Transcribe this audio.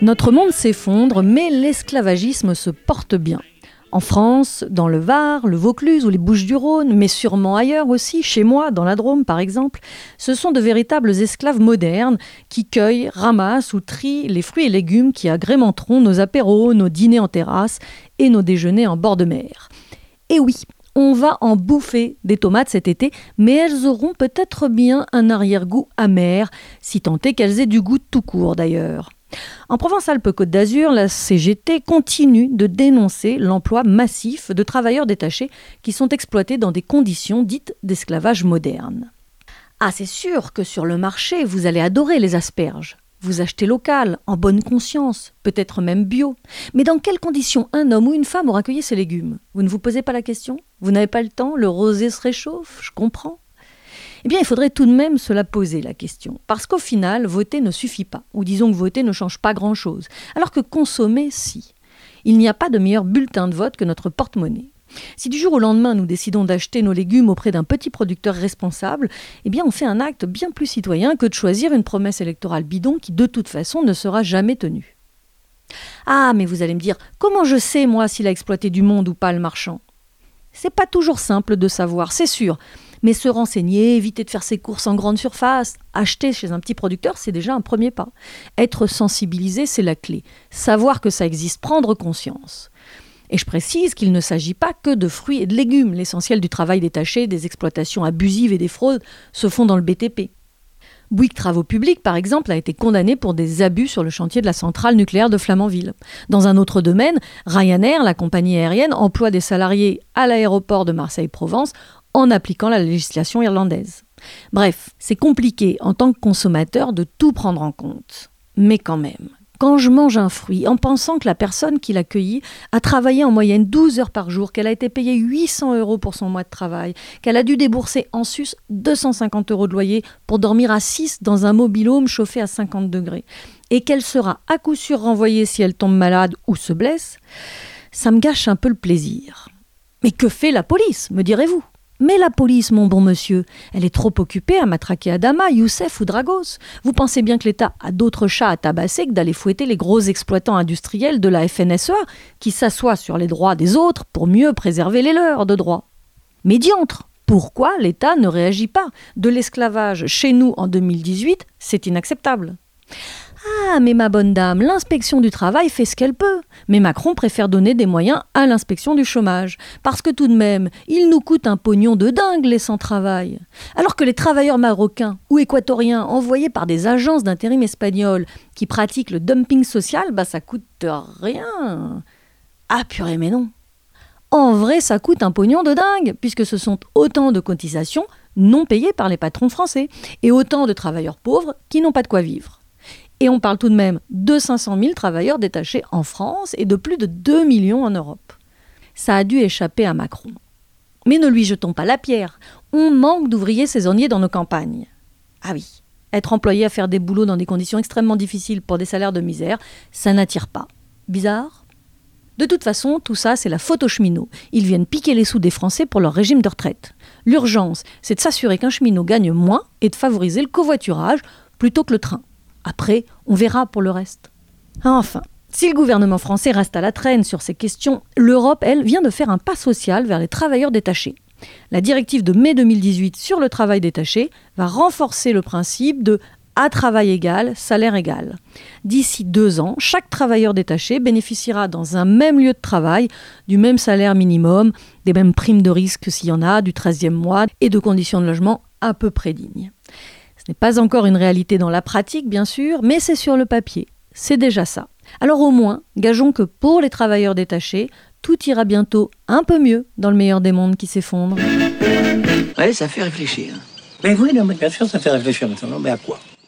Notre monde s'effondre, mais l'esclavagisme se porte bien. En France, dans le Var, le Vaucluse ou les Bouches-du-Rhône, mais sûrement ailleurs aussi, chez moi, dans la Drôme par exemple, ce sont de véritables esclaves modernes qui cueillent, ramassent ou trient les fruits et légumes qui agrémenteront nos apéros, nos dîners en terrasse et nos déjeuners en bord de mer. Et oui, on va en bouffer des tomates cet été, mais elles auront peut-être bien un arrière-goût amer, si tant est qu'elles aient du goût tout court d'ailleurs. En Provence-Alpes-Côte d'Azur, la CGT continue de dénoncer l'emploi massif de travailleurs détachés qui sont exploités dans des conditions dites d'esclavage moderne. Ah, c'est sûr que sur le marché, vous allez adorer les asperges. Vous achetez local, en bonne conscience, peut-être même bio. Mais dans quelles conditions un homme ou une femme aura cueilli ces légumes? Vous ne vous posez pas la question? Vous n'avez pas le temps? Le rosé se réchauffe? Je comprends. Eh bien, il faudrait tout de même se la poser, la question. Parce qu'au final, voter ne suffit pas. Ou disons que voter ne change pas grand-chose. Alors que consommer, si. Il n'y a pas de meilleur bulletin de vote que notre porte-monnaie. Si du jour au lendemain nous décidons d'acheter nos légumes auprès d'un petit producteur responsable, eh bien on fait un acte bien plus citoyen que de choisir une promesse électorale bidon qui de toute façon ne sera jamais tenue. Ah, mais vous allez me dire, comment je sais moi s'il a exploité du monde ou pas le marchand? C'est pas toujours simple de savoir, c'est sûr. Mais se renseigner, éviter de faire ses courses en grande surface, acheter chez un petit producteur, c'est déjà un premier pas. Être sensibilisé, c'est la clé. Savoir que ça existe, prendre conscience. Et je précise qu'il ne s'agit pas que de fruits et de légumes. L'essentiel du travail détaché, des exploitations abusives et des fraudes se font dans le BTP. Bouygues Travaux Publics, par exemple, a été condamné pour des abus sur le chantier de la centrale nucléaire de Flamanville. Dans un autre domaine, Ryanair, la compagnie aérienne, emploie des salariés à l'aéroport de Marseille-Provence en appliquant la législation irlandaise. Bref, c'est compliqué en tant que consommateur de tout prendre en compte. Mais quand même, quand je mange un fruit en pensant que la personne qui l'a cueilli a travaillé en moyenne 12 heures par jour, qu'elle a été payée 800 euros pour son mois de travail, qu'elle a dû débourser en sus 250 euros de loyer pour dormir à 6 dans un mobilhome chauffé à 50 degrés, et qu'elle sera à coup sûr renvoyée si elle tombe malade ou se blesse, ça me gâche un peu le plaisir. Mais que fait la police, me direz-vous? Mais la police, mon bon monsieur, elle est trop occupée à matraquer Adama, Youssef ou Dragos. Vous pensez bien que l'État a d'autres chats à tabasser que d'aller fouetter les gros exploitants industriels de la FNSEA qui s'assoient sur les droits des autres pour mieux préserver les leurs de droits. Mais diantre, pourquoi l'État ne réagit pas De l'esclavage chez nous en 2018, c'est inacceptable. Ah, mais ma bonne dame, l'inspection du travail fait ce qu'elle peut. Mais Macron préfère donner des moyens à l'inspection du chômage. Parce que tout de même, il nous coûte un pognon de dingue les sans-travail. Alors que les travailleurs marocains ou équatoriens envoyés par des agences d'intérim espagnoles qui pratiquent le dumping social, bah ça coûte rien. Ah purée, mais non. En vrai, ça coûte un pognon de dingue, puisque ce sont autant de cotisations non payées par les patrons français, et autant de travailleurs pauvres qui n'ont pas de quoi vivre. Et on parle tout de même de 500 000 travailleurs détachés en France et de plus de 2 millions en Europe. Ça a dû échapper à Macron. Mais ne lui jetons pas la pierre. On manque d'ouvriers saisonniers dans nos campagnes. Ah oui, être employé à faire des boulots dans des conditions extrêmement difficiles pour des salaires de misère, ça n'attire pas. Bizarre? De toute façon, tout ça, c'est la faute aux cheminots. Ils viennent piquer les sous des Français pour leur régime de retraite. L'urgence, c'est de s'assurer qu'un cheminot gagne moins et de favoriser le covoiturage plutôt que le train. Après, on verra pour le reste. Enfin, si le gouvernement français reste à la traîne sur ces questions, l'Europe, elle, vient de faire un pas social vers les travailleurs détachés. La directive de mai 2018 sur le travail détaché va renforcer le principe de à travail égal, salaire égal. D'ici deux ans, chaque travailleur détaché bénéficiera dans un même lieu de travail du même salaire minimum, des mêmes primes de risque s'il y en a, du 13e mois et de conditions de logement à peu près dignes. Ce n'est pas encore une réalité dans la pratique, bien sûr, mais c'est sur le papier. C'est déjà ça. Alors au moins, gageons que pour les travailleurs détachés, tout ira bientôt un peu mieux dans le meilleur des mondes qui s'effondre. Ouais, ça fait réfléchir. Mais oui, non, mais bien sûr, ça fait réfléchir maintenant. Mais à quoi?